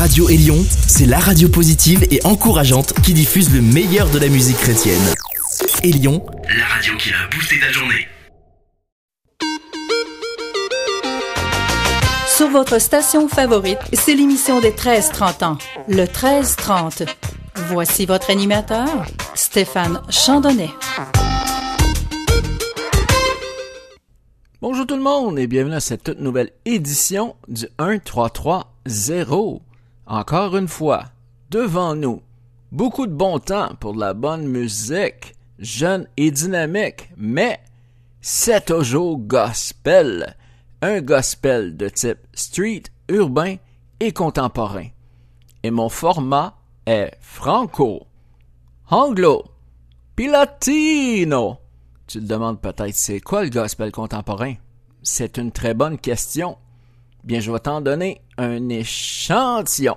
Radio Élion, c'est la radio positive et encourageante qui diffuse le meilleur de la musique chrétienne. Élion, la radio qui a boosté ta journée. Sur votre station favorite, c'est l'émission des 13-30 ans, le 13-30. Voici votre animateur, Stéphane Chandonnet. Bonjour tout le monde et bienvenue à cette toute nouvelle édition du 1330. Encore une fois, devant nous, beaucoup de bon temps pour de la bonne musique, jeune et dynamique, mais c'est toujours gospel. Un gospel de type street, urbain et contemporain. Et mon format est franco, anglo, puis latino. Tu te demandes peut-être c'est quoi le gospel contemporain? C'est une très bonne question. Bien, je vais t'en donner un échantillon.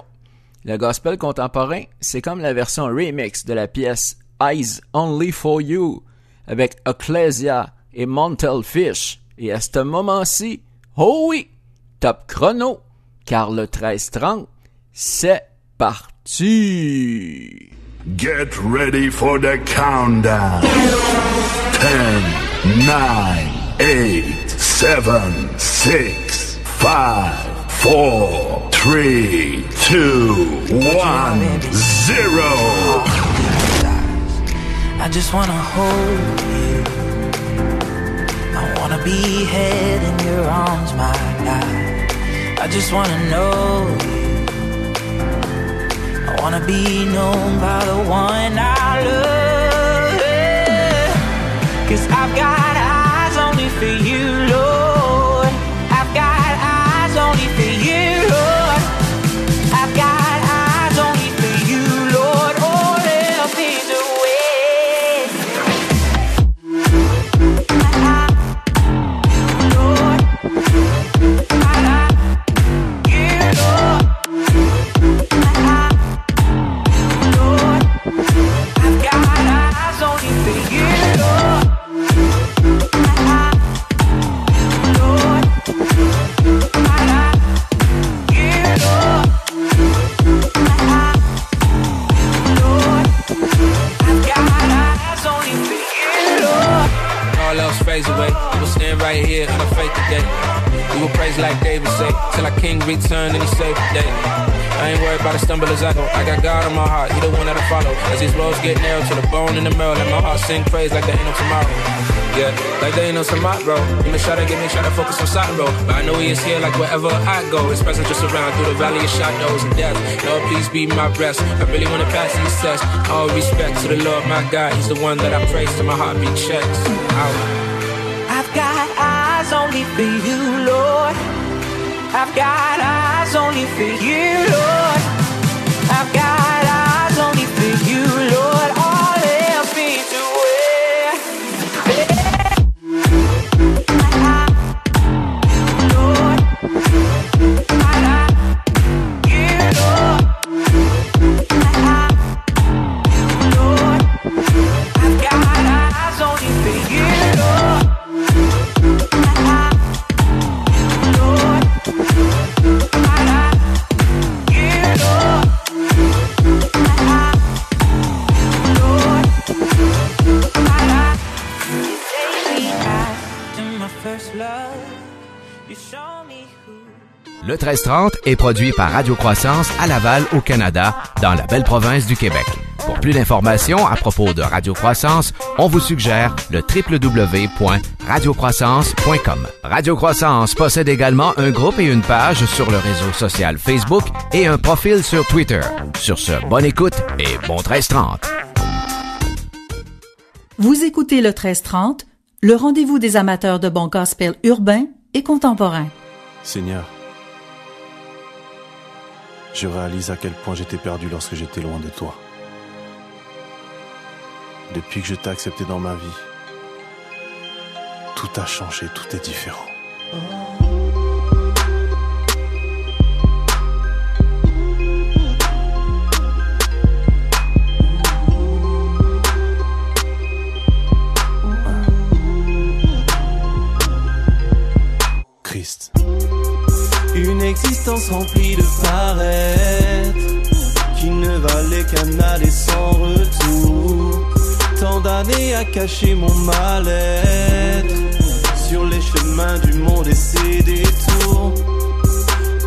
Le gospel contemporain, c'est comme la version remix de la pièce Eyes Only for You avec Ecclesia et Montel Fish. Et à ce moment-ci, oh oui, top chrono, car le 13-30, c'est parti! Get ready for the countdown. 10, 9, 8, 7, 6, 5, 4, 3, 2, 1, 0. I just wanna hold you. I wanna be head in your arms, my God. I just wanna know you. I wanna be known by the one I love. Cause I've got eyes only for you, is here like wherever I go. His present just around through the valley of shadows and death. Lord, please be my rest. I really wanna pass these tests. All respect to the Lord, my God. He's the one that I praise till my heartbeat checks. Out. I've got eyes only for you, Lord. I've got eyes only for you, Lord. 1330 est produit par Radio Croissance à Laval, au Canada, dans la belle province du Québec. Pour plus d'informations à propos de Radio Croissance, on vous suggère le www.radiocroissance.com. Radio Croissance possède également un groupe et une page sur le réseau social Facebook et un profil sur Twitter. Sur ce, bonne écoute et bon 1330. Vous écoutez le 1330, le rendez-vous des amateurs de bon gospel urbain et contemporain. Seigneur, je réalise à quel point j'étais perdu lorsque j'étais loin de toi. Depuis que je t'ai accepté dans ma vie, tout a changé, tout est différent. Une existence remplie de s'arrête, qui ne valait qu'un aller sans retour. Tant d'années à cacher mon mal-être sur les chemins du monde et ses détours.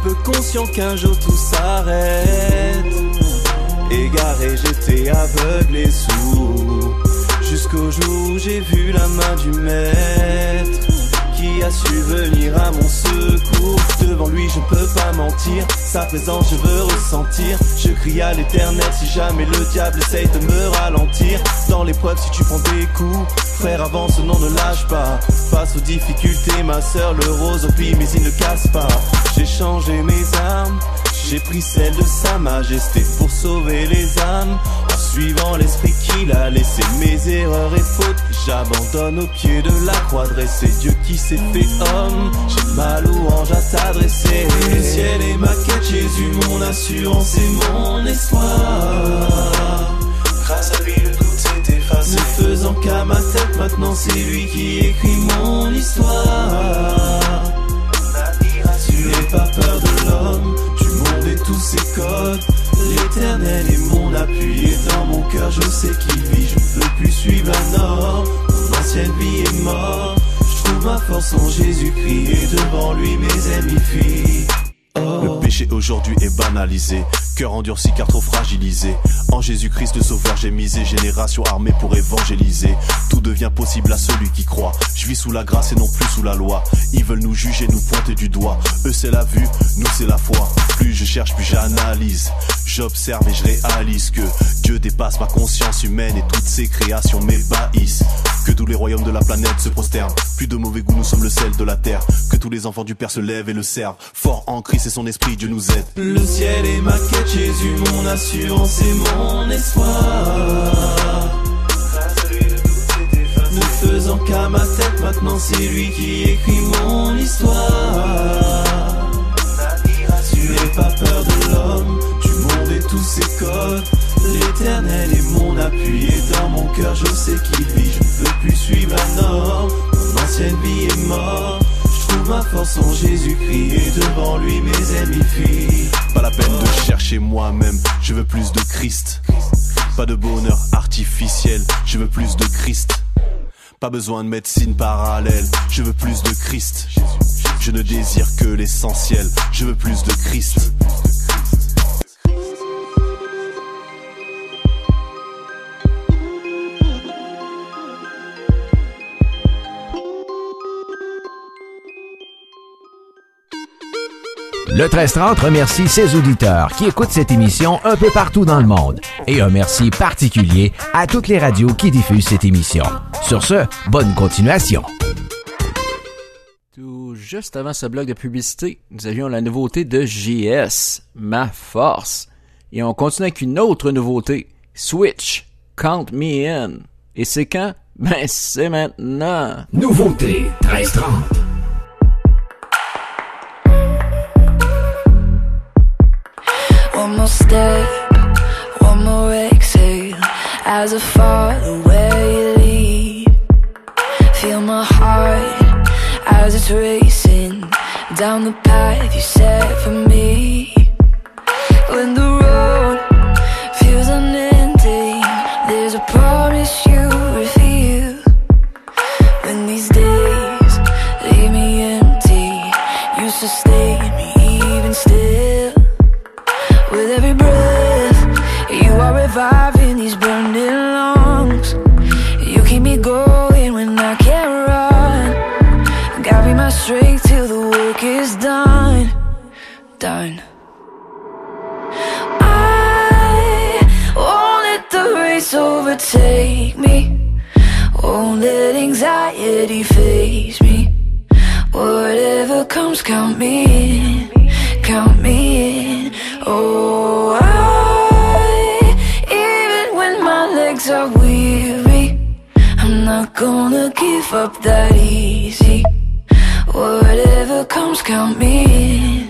Peu conscient qu'un jour tout s'arrête. Égaré, j'étais aveugle et sourd. Jusqu'au jour où j'ai vu la main du maître qui a su venir à mon secours. Devant lui, je peux pas mentir. Sa présence, je veux ressentir. Je crie à l'éternel si jamais le diable essaye de me ralentir. Dans l'épreuve, si tu prends des coups, frère, avance, non, ne lâche pas. Face aux difficultés, ma soeur, le rose au pire, mais il ne casse pas. J'ai changé mes armes. J'ai pris celle de sa majesté pour sauver les âmes suivant l'esprit qu'il a laissé mes erreurs et fautes J'abandonne au pied de la croix. Dressée Dieu qui s'est fait homme J'ai ma louange à t'adresser Le ciel est ma quête, Jésus mon assurance et mon espoir. Grâce à lui le doute s'est effacé. Ne faisant qu'à ma tête maintenant c'est lui qui écrit mon histoire pas peur de l'homme tous ses codes. L'éternel est mon appui et dans mon cœur je sais qu'il vit. Je ne peux plus suivre un homme. Mon ancienne vie est morte. Je trouve ma force en Jésus-Christ et devant lui mes ennemis fuient. Le péché aujourd'hui est banalisé, cœur endurci car trop fragilisé. En Jésus-Christ le Sauveur j'ai misé, génération armée pour évangéliser. Tout devient possible à celui qui croit. Je vis sous la grâce et non plus sous la loi. Ils veulent nous juger, nous pointer du doigt. Eux c'est la vue, nous c'est la foi. Plus je cherche, plus j'analyse. J'observe et je réalise que Dieu dépasse ma conscience humaine et toutes ses créations m'ébahissent. Que tous les royaumes de la planète se prosternent. Plus de mauvais goût, nous sommes le sel de la terre. Que tous les enfants du Père se lèvent et le servent. Fort en Christ et son esprit, Dieu nous aide. Le ciel est ma quête, Jésus mon assurance et mon espoir. Ne faisant qu'à ma tête, maintenant c'est lui qui écrit mon histoire. Pas peur de l'homme, du monde et tous ses codes. L'éternel est mon appui et dans mon cœur je sais qu'il vit. Je ne peux plus suivre un homme, mon ancienne vie est morte. Je trouve ma force en Jésus-Christ et devant lui mes ennemis fuient. Pas la peine de chercher moi-même, je veux plus de Christ. Pas de bonheur artificiel, je veux plus de Christ. Pas besoin de médecine parallèle, je veux plus de Christ. Je ne désire que l'essentiel, je veux plus de Christ. Le 1330 remercie ses auditeurs qui écoutent cette émission un peu partout dans le monde et un merci particulier à toutes les radios qui diffusent cette émission. Sur ce, bonne continuation. Juste avant ce bloc de publicité, nous avions la nouveauté de JS, Ma Force. Et on continue avec une autre nouveauté, Switch, Count Me In. Et c'est quand? Ben c'est maintenant. Nouveauté 1330. One more step, one more exhale As I fall away as it's racing Down the path you set for me. When the overtake me. Won't let anxiety phase me. Whatever comes, count me in. Count me in. Oh, I, even when my legs are weary, I'm not gonna give up that easy. Whatever comes, count me in,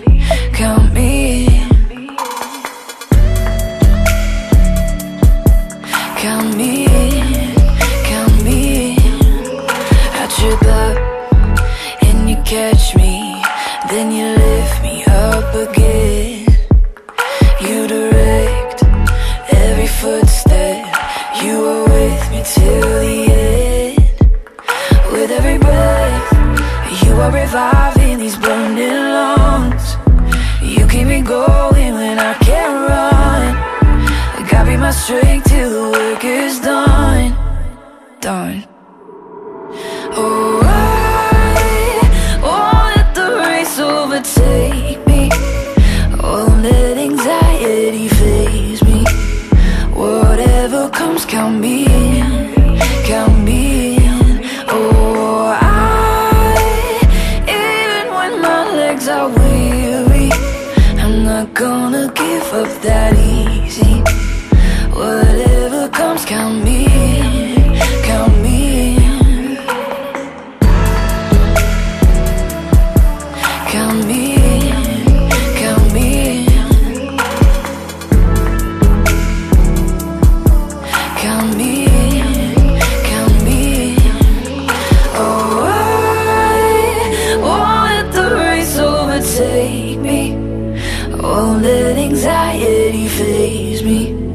Won't let anxiety phase me.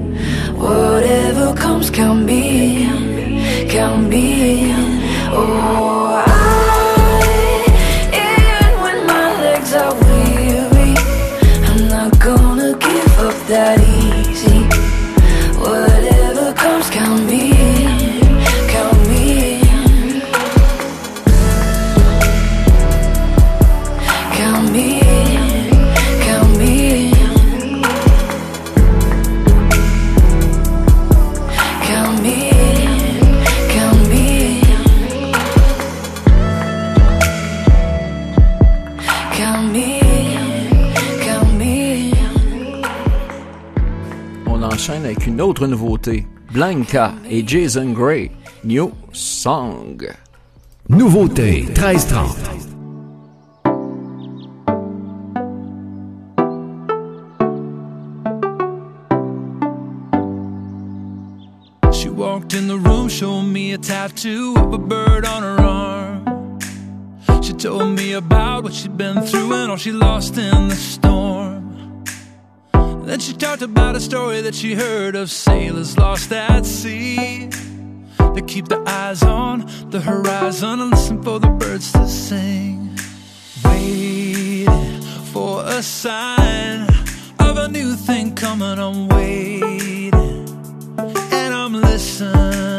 Whatever comes can be Can be Oh, I Even when my legs are weary I'm not gonna give up that autre nouveauté, Blanca et Jason Gray, New Song. Nouveauté 1330. She walked in the room, showed me a tattoo of a bird on her arm. She told me about what she'd been through and all she lost in the storm. Then she talked about a story that she heard of sailors lost at sea. They keep their eyes on the horizon and listen for the birds to sing. Waiting for a sign of a new thing coming. I'm waiting and I'm listening.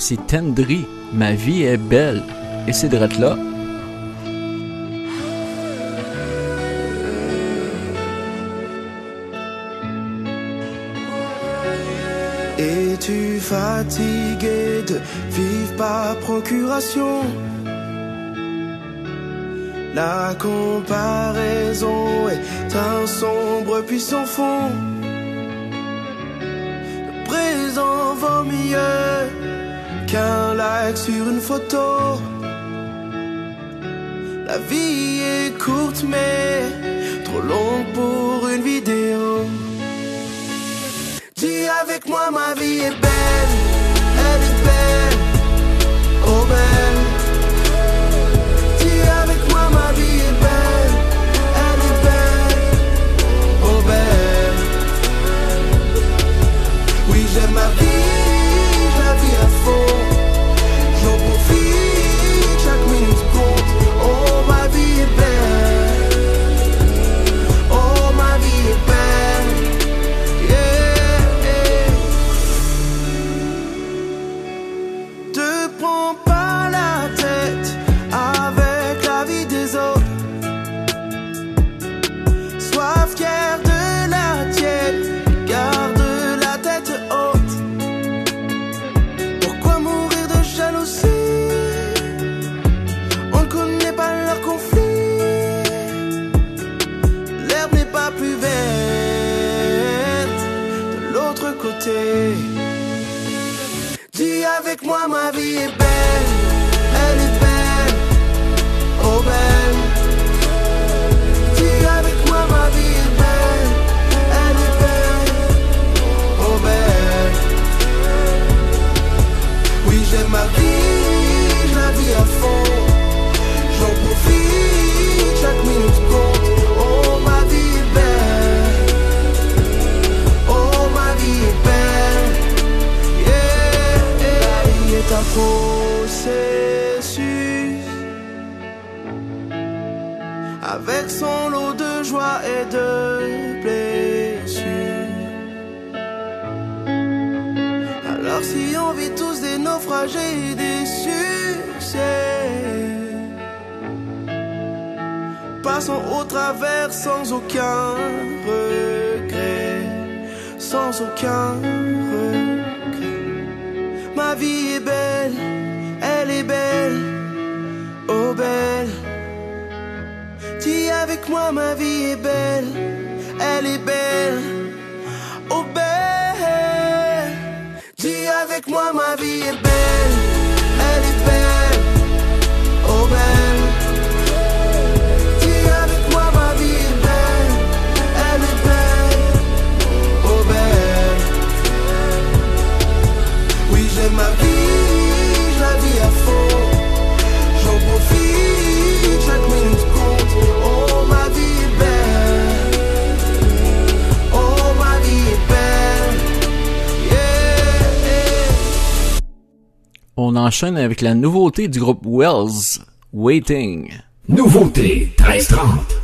c'est Tendry. Ma vie est belle. Et c'est drette là. Es-tu fatigué de vivre par procuration? La comparaison est un sombre puissant fond. qu'un like sur une photo. La vie est courte mais trop longue pour une vidéo. Dis avec moi ma vie est belle. avec moi, ma vie est belle, elle est belle, oh belle. Dis avec moi, ma vie est belle. enchaîne avec la nouveauté du groupe Wells, Waiting. Nouveauté 1330.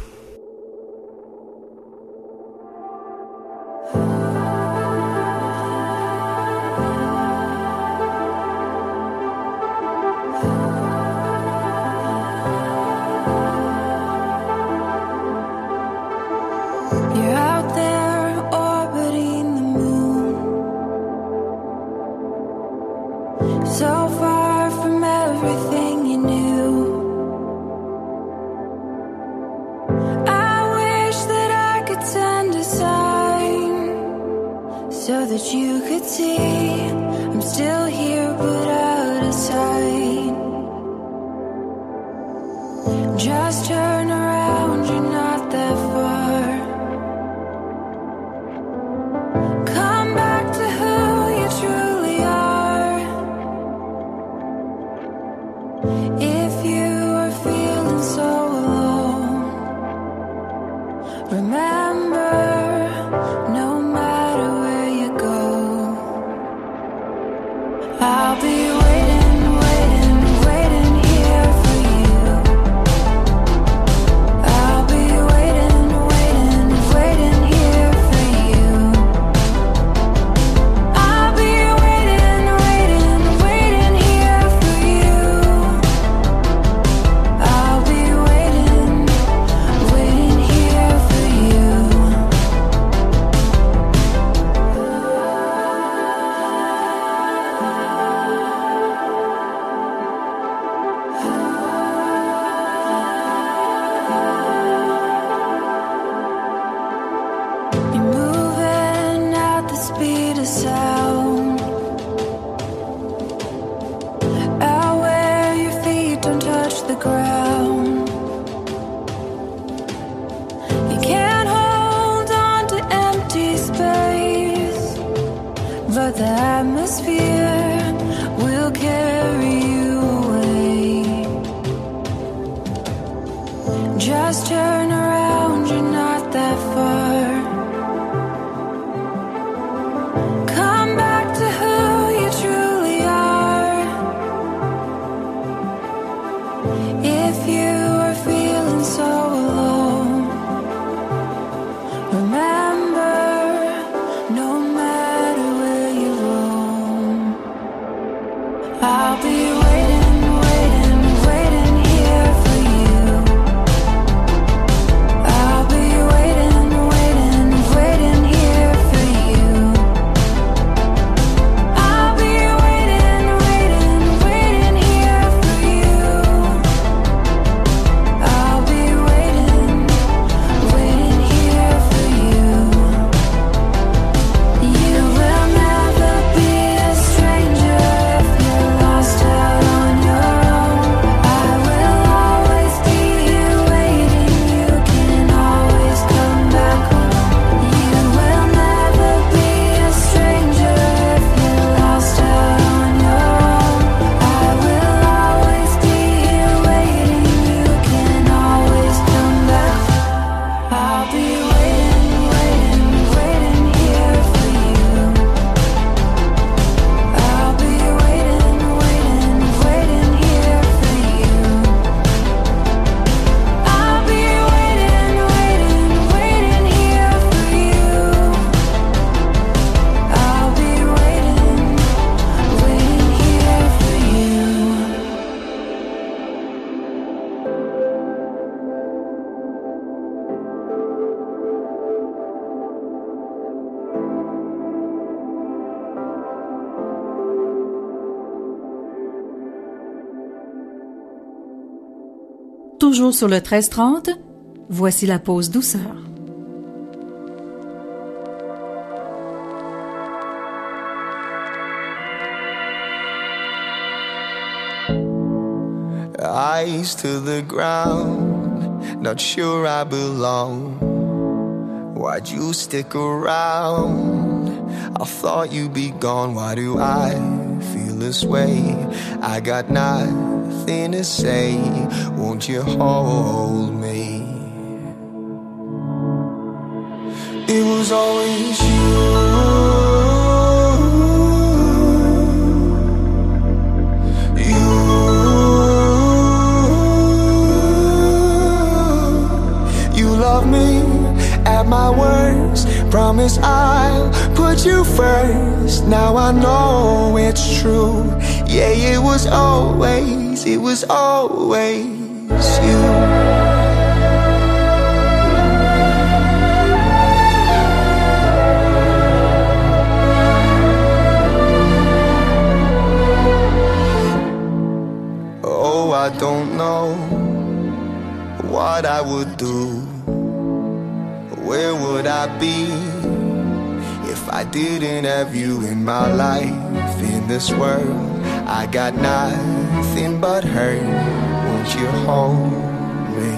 Sur le 1330, voici la pause douceur. Eyes to the ground, not sure I belong. Why'd you stick around? I thought you'd be gone. Why do I feel this way? I got nothing to say. Won't you hold me? It was always you. You love me at my worst. Promise I'll put you first. Now I know it's true. Yeah, it was always, it was always I don't know what I would do. Where would I be if I didn't have you in my life? In this world, I got nothing but hurt. Won't you hold me?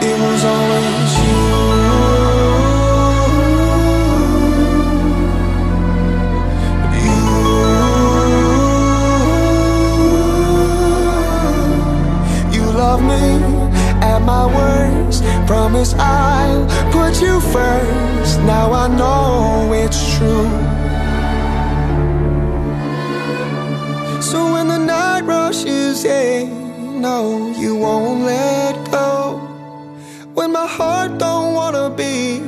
It was always Me at my worst. Promise I'll put you first. Now I know it's true. So when the night rushes in, no, you won't let go. When my heart don't wanna beat,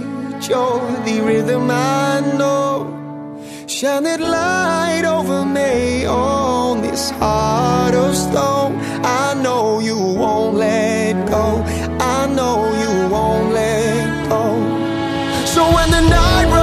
you're the rhythm I know. Shine that light over me on this heart of stone. I know you won't let go. I know you won't let go. So when the night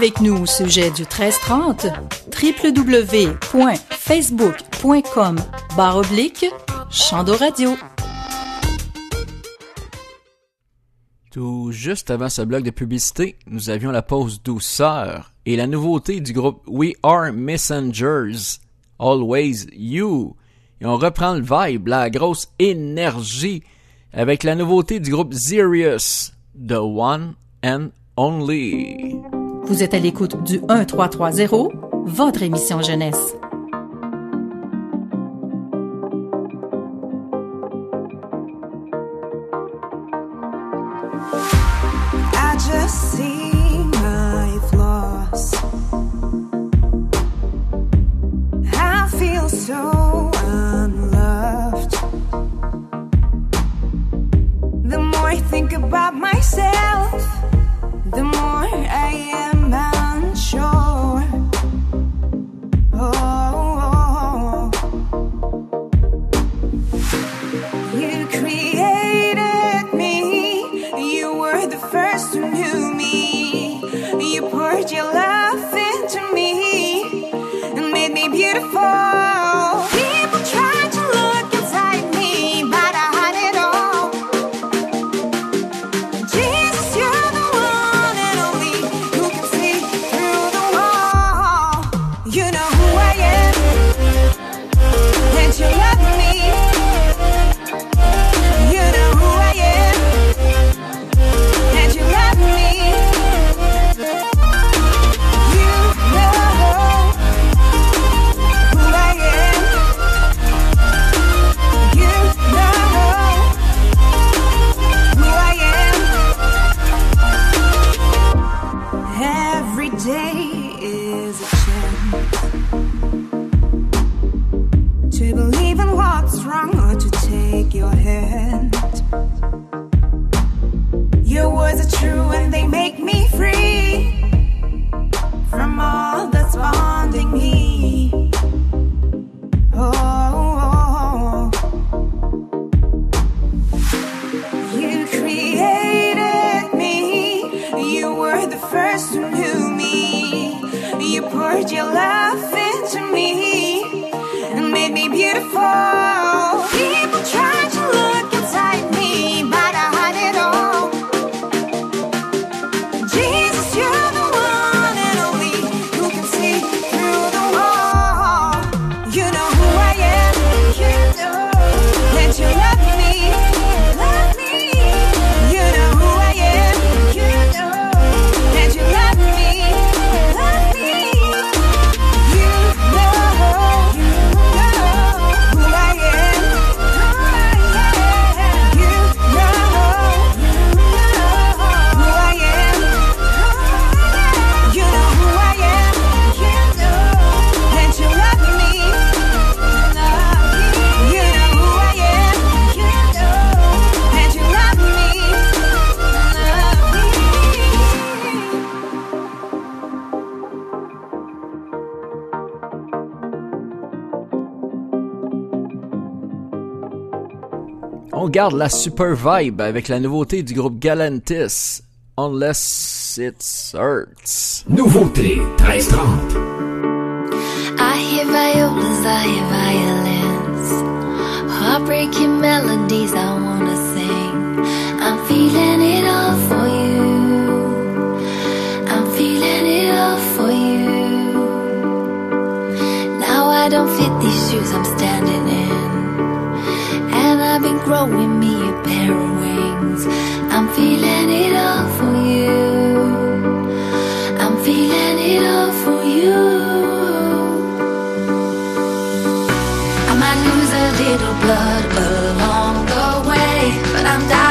avec nous au sujet du 1330, www.facebook.com barre oblique Chando. Tout juste avant ce bloc de publicité, nous avions la pause douceur et la nouveauté du groupe We Are Messengers, Always You. Et on reprend le vibe, la grosse énergie, avec la nouveauté du groupe Sirius, The One and Only. Vous êtes à l'écoute du 1330, votre émission jeunesse. the first to know. Garde la super vibe avec la nouveauté du groupe Galantis, Unless It Hurts. Nouveauté 1330. I hear violas, I hear violins. Heartbreaking melodies I wanna sing. I'm feeling it all for you. I'm feeling it all for you. Now I don't fit these shoes I'm standing growing me a pair of wings. I'm feeling it all for you. I'm feeling it all for you. I might lose a little blood along the way, but I'm diving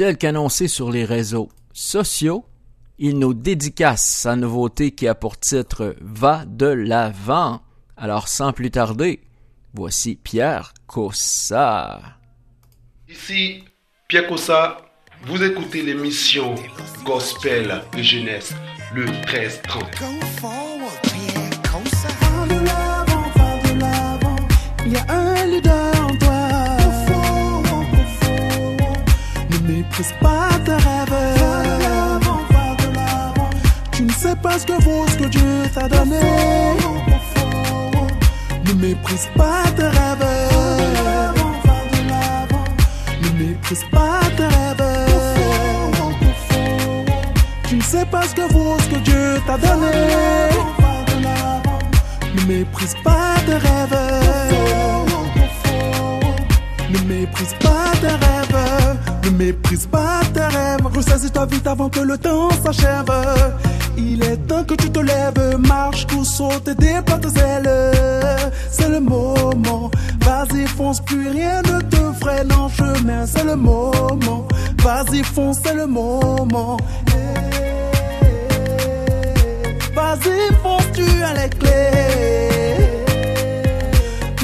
tel qu'annoncé sur les réseaux sociaux, il nous dédicace sa nouveauté qui a pour titre Va de l'avant. Alors sans plus tarder, voici Pierre Cossa. Ici Pierre Cossa, vous écoutez l'émission Gospel de jeunesse le 13-30. Il y a un leader méprise pas tes rêves. Tu ne sais pas ce que vaut ce que Dieu t'a donné. Ne méprise pas tes rêves. Ne méprise pas tes rêves. Tu ne sais pas ce que vaut ce que Dieu t'a donné. Ne méprise pas tes rêves. Ne méprise pas tes rêves. Méprise pas tes rêves. Ressaisis-toi vite avant que le temps s'achève. Il est temps que tu te lèves, marche ou saute déploie tes ailes. C'est le moment. Vas-y, fonce, plus rien ne te freine en chemin. C'est le moment. Vas-y, fonce, c'est le moment. Vas-y, fonce, tu as les clés.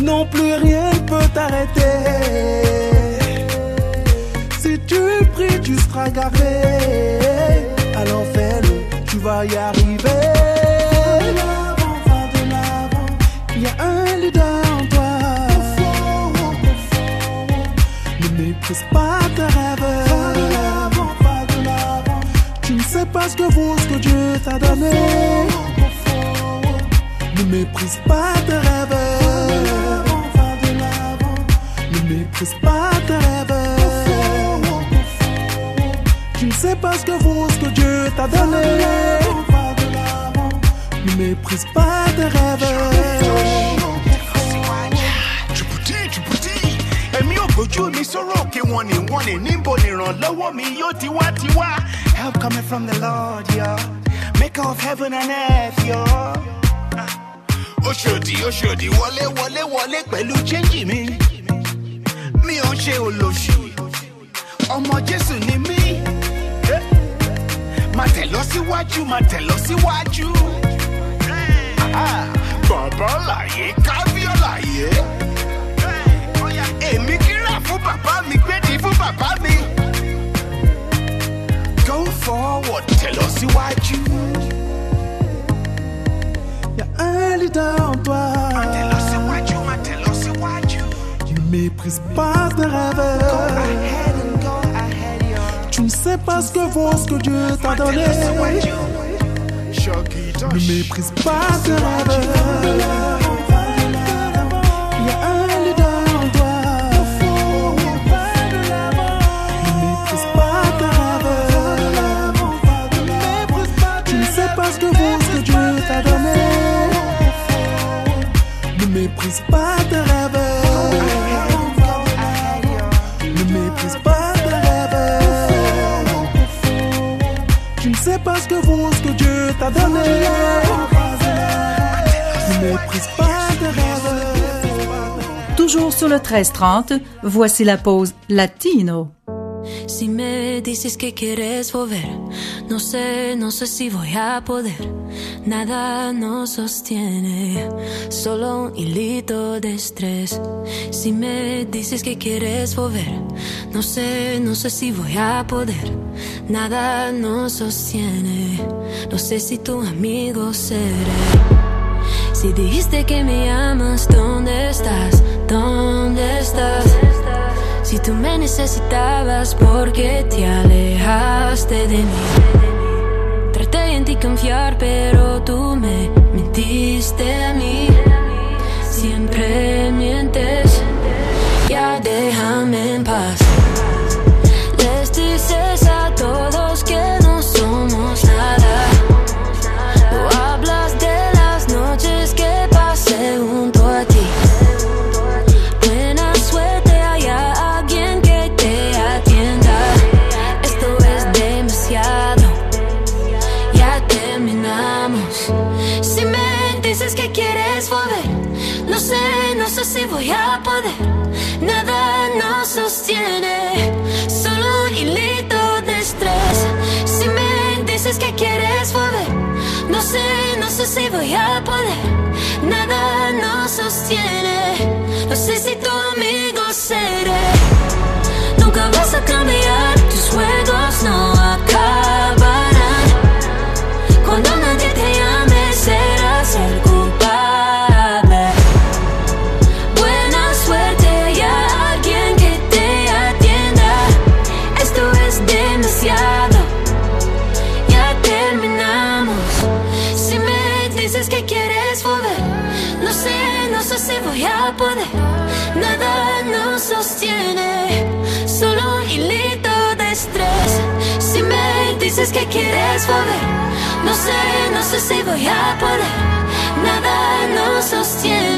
Non plus rien ne peut t'arrêter. Seras garé. Alors fais-le, tu vas y arriver. Il y a un leader en toi. Ne méprise pas tes rêves. Tu ne sais pas ce que vaut ce que Dieu t'a donné. Ne méprise pas tes rêves. Ne méprise pas Tu ne sais pas ce que vaut ce que Dieu t'a donné. Ne méprise pas tes rêves. èmi ò mi sọ̀rọ̀ òkè wọn ni wọ́n ni níbo nìrànlọ́wọ́ mi yóò ti wá ti wá. help coming from the lord yo. maker of heaven and earth yo. oṣòdì oṣòdì wọlé wọlé wọlé pẹ̀lú chẹ́ńjì mi. mi ò ṣe olóṣì ọmọ jésù ni mí. Máa tẹ̀ lọ síwájú máa tẹ̀ lọ síwájú. Bàbá láyé kábíọ́ láyé. èmi kíra fún bàbá mi gbédi fún bàbá mi. go forward tẹ̀ lọ síwájú. Y a un leader en toi. Ne méprise pas tes rêves. Tu ne sais pas ce que vaut ce que Dieu t'a donné. Ne méprise pas tes rêves. Il y a un leader en toi. Ne méprise pas tes rêves. Tu ne sais pas ce que vaut ce que Dieu t'a donné. Ne méprise pas tes rêves. Tu ne sais pas ce que vaut ce que Dieu t'a donné. méprise pas de rêve. Toujours sur le 1330, voici la pause latino. Si me dices que quieres volver, no sé, no sé si voy a poder. Nada nos sostiene, solo un hilito de estrés. Si me dices que quieres volver, no sé, no sé si voy a poder. Nada nos sostiene, no sé si tu amigo seré. Si dijiste que me amas, ¿dónde estás? ¿Dónde estás? Si tú me necesitabas, ¿por qué te alejaste de mí? Traté en ti confiar, pero tú me mentiste a mí. Siempre mientes, ya déjame en paz. Voy a poder. Nada nos sostiene, no sé si tu amigo seré. Nunca vas a cambiar, dices que quieres volver, no sé, no sé si voy a poder. Nada nos sostiene,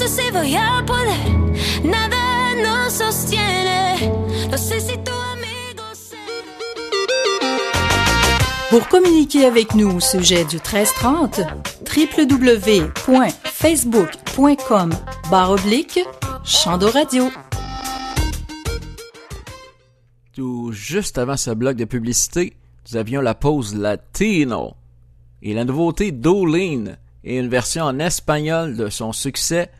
sé si voy a poder. Nada nos sostiene, no sé si tu amigo Pour communiquer avec nous au sujet du 1330, www.facebook.com barre oblique Chando Radio. Tout juste avant ce bloc de publicité, nous avions la pause latino. Et la nouveauté d'Olene et une version en espagnol de son succès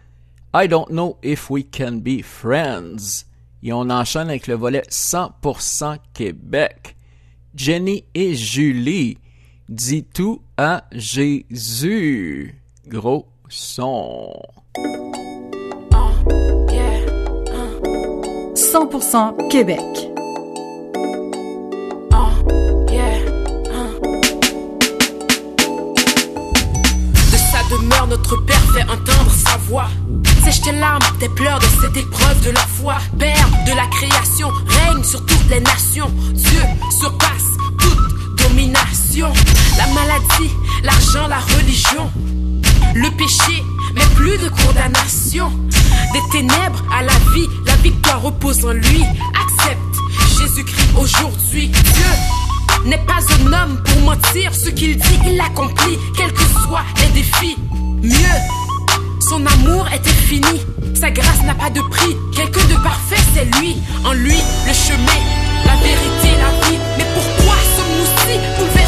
I Don't Know If We Can Be Friends. Et on enchaîne avec le volet 100% Québec. Jenny et Julie, dis tout à Jésus. Gros son. 100% Québec. De sa demeure, notre Père fait entendre sa voix. Sèche tes larmes, tes pleurs de cette épreuve de la foi. Père de la création, règne sur toutes les nations. Dieu surpasse toute domination. La maladie, l'argent, la religion. Le péché, mais plus de condamnation. Des ténèbres à la vie, la victoire repose en lui. Accepte Jésus-Christ aujourd'hui. Dieu n'est pas un homme pour mentir. Ce qu'il dit, il l'accomplit, quels que soient les défis. Mieux, son amour est infini. Sa grâce n'a pas de prix. Quelqu'un de parfait, c'est lui. En lui, le chemin, la vérité, la vie. Mais pourquoi sommes-nous si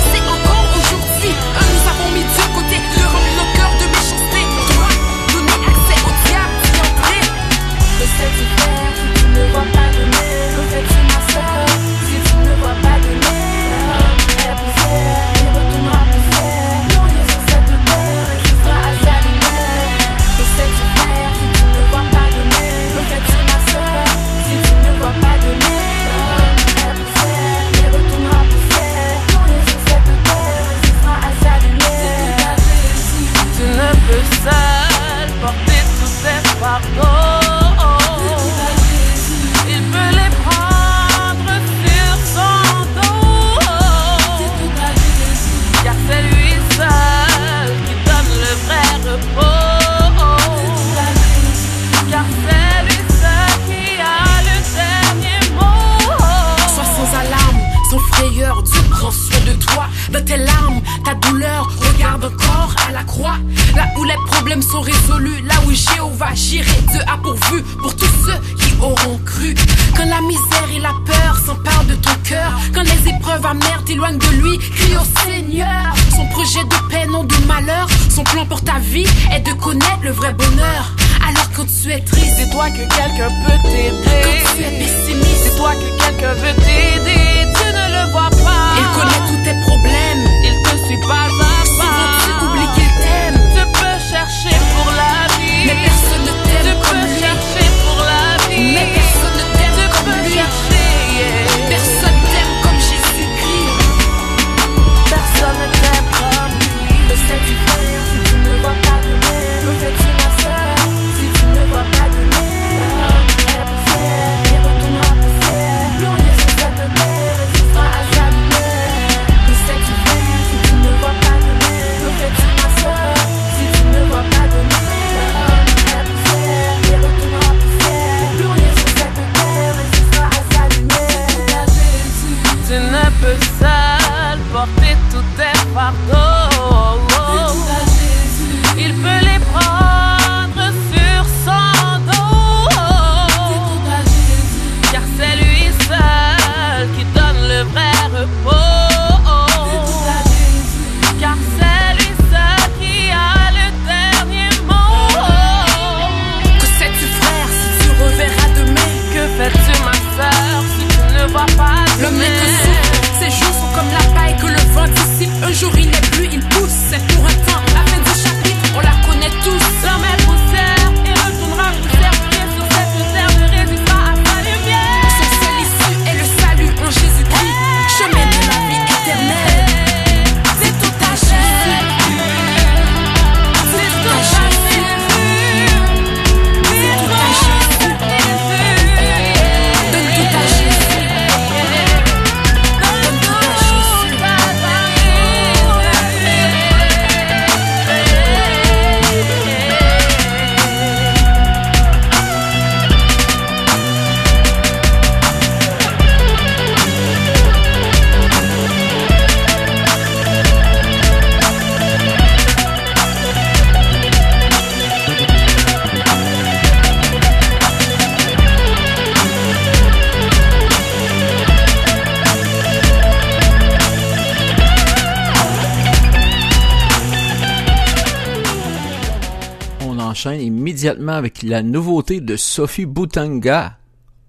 avec la nouveauté de Sophie Boutanga,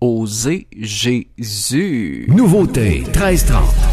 Oser Jésus. Nouveauté 1330.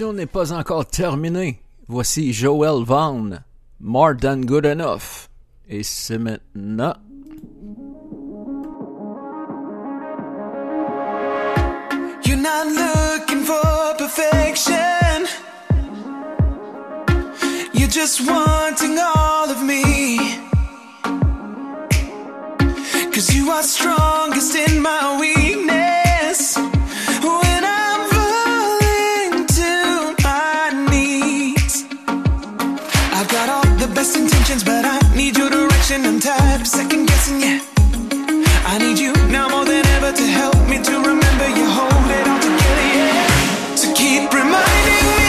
l'émission n'est pas encore terminée. Voici Joel Vaughn, More Than Good Enough. Et c'est maintenant. You're not looking for perfection. You're just wanting all of me. Cause you are intentions, but I need your direction. I'm tired of second guessing, yeah. I need you now more than ever to help me to remember you hold it all together, yeah. So keep reminding me.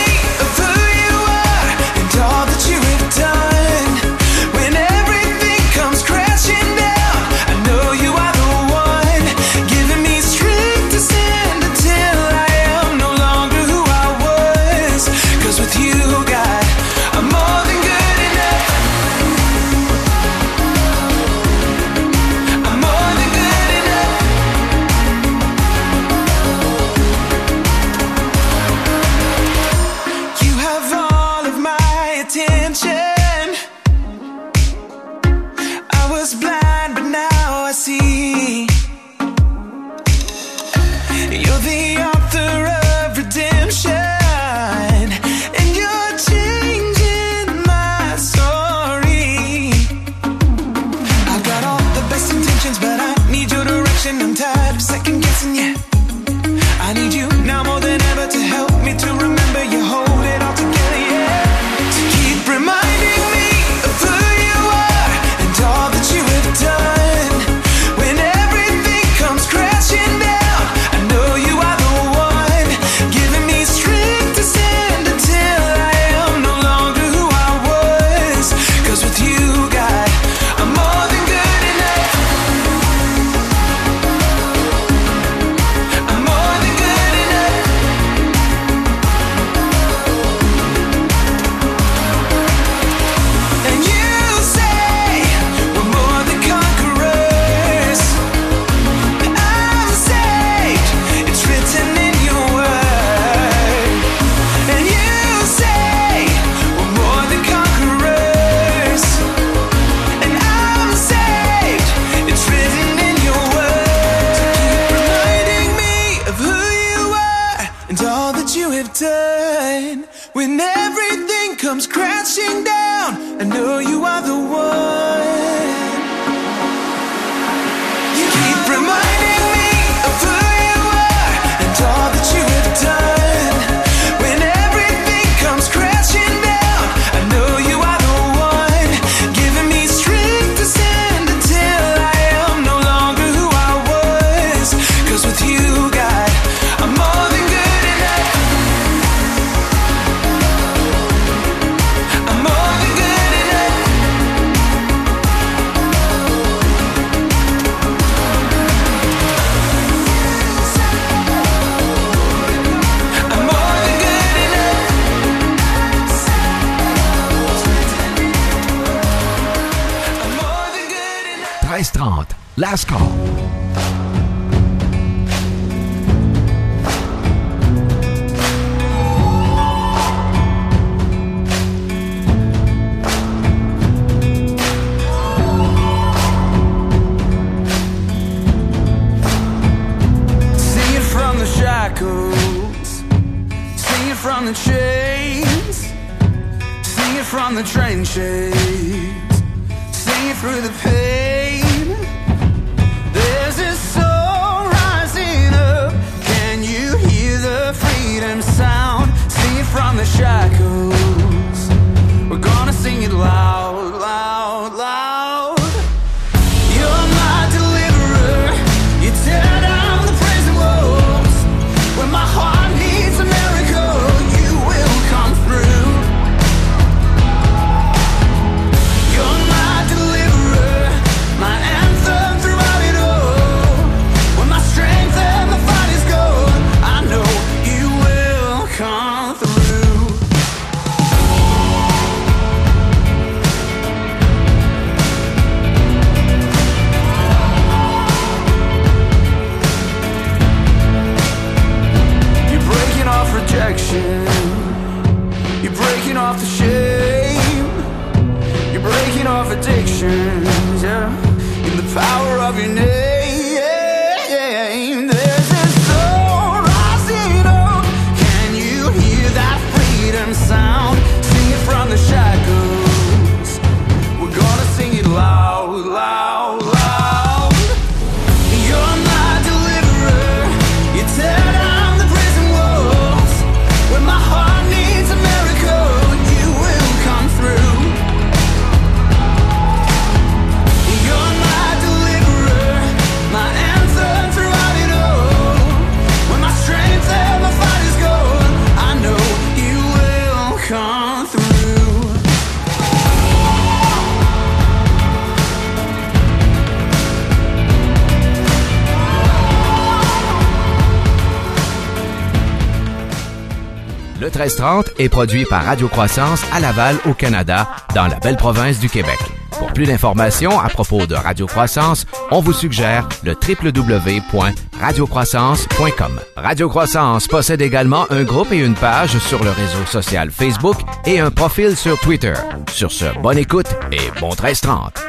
1330 est produit par Radio Croissance à Laval, au Canada, dans la belle province du Québec. Pour plus d'informations à propos de Radio Croissance, on vous suggère le www.radiocroissance.com. Radio Croissance possède également un groupe et une page sur le réseau social Facebook et un profil sur Twitter. Sur ce, bonne écoute et bon 1330.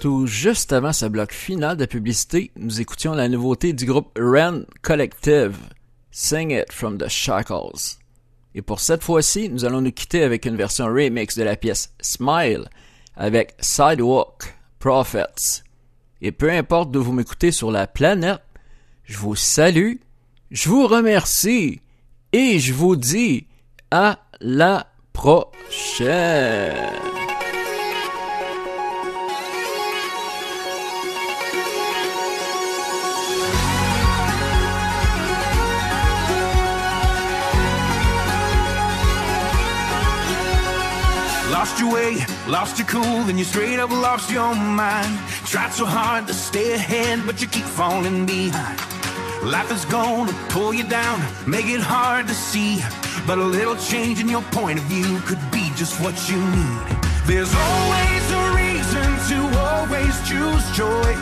Tout juste avant ce bloc final de publicité, nous écoutions la nouveauté du groupe Ren Collective, Sing It from the Shackles. Et pour cette fois-ci, nous allons nous quitter avec une version remix de la pièce Smile avec Sidewalk Prophets. Et peu importe d'où vous m'écoutez sur la planète, je vous salue, je vous remercie et je vous dis à la prochaine. Lost your way, lost your cool, then you straight up lost your mind. Tried so hard to stay ahead, but you keep falling behind. Life is gonna pull you down, make it hard to see. But a little change in your point of view could be just what you need. There's always a reason to always choose joy.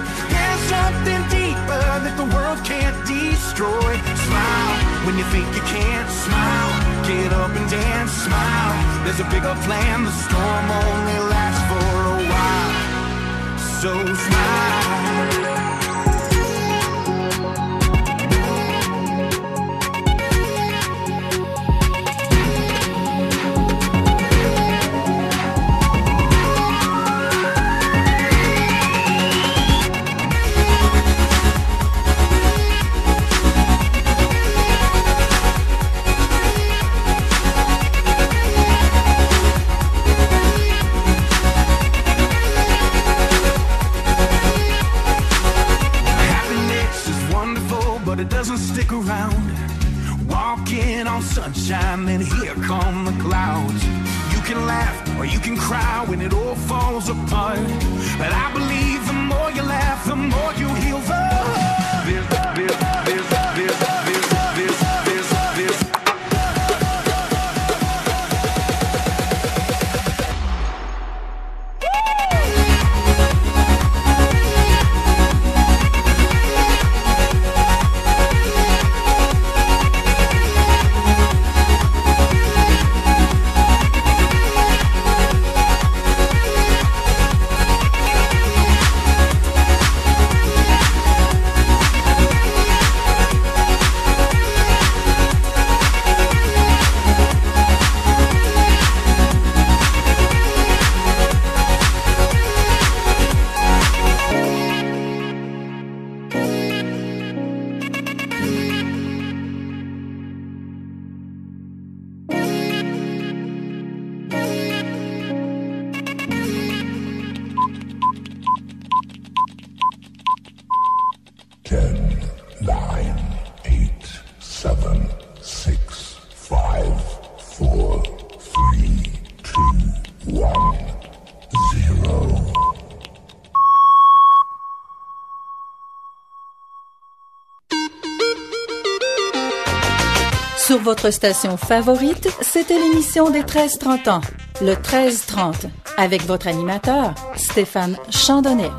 Something deeper that the world can't destroy. Smile when you think you can't smile. Get up and dance, smile. There's a bigger plan, the storm only lasts for a while. So smile. Sunshine, then here come the clouds. You can laugh or you can cry when it all falls apart. But I believe the more you laugh, the more you station favorite, c'était l'émission des 13-30 ans, le 13-30, avec votre animateur, Stéphane Chandonnet.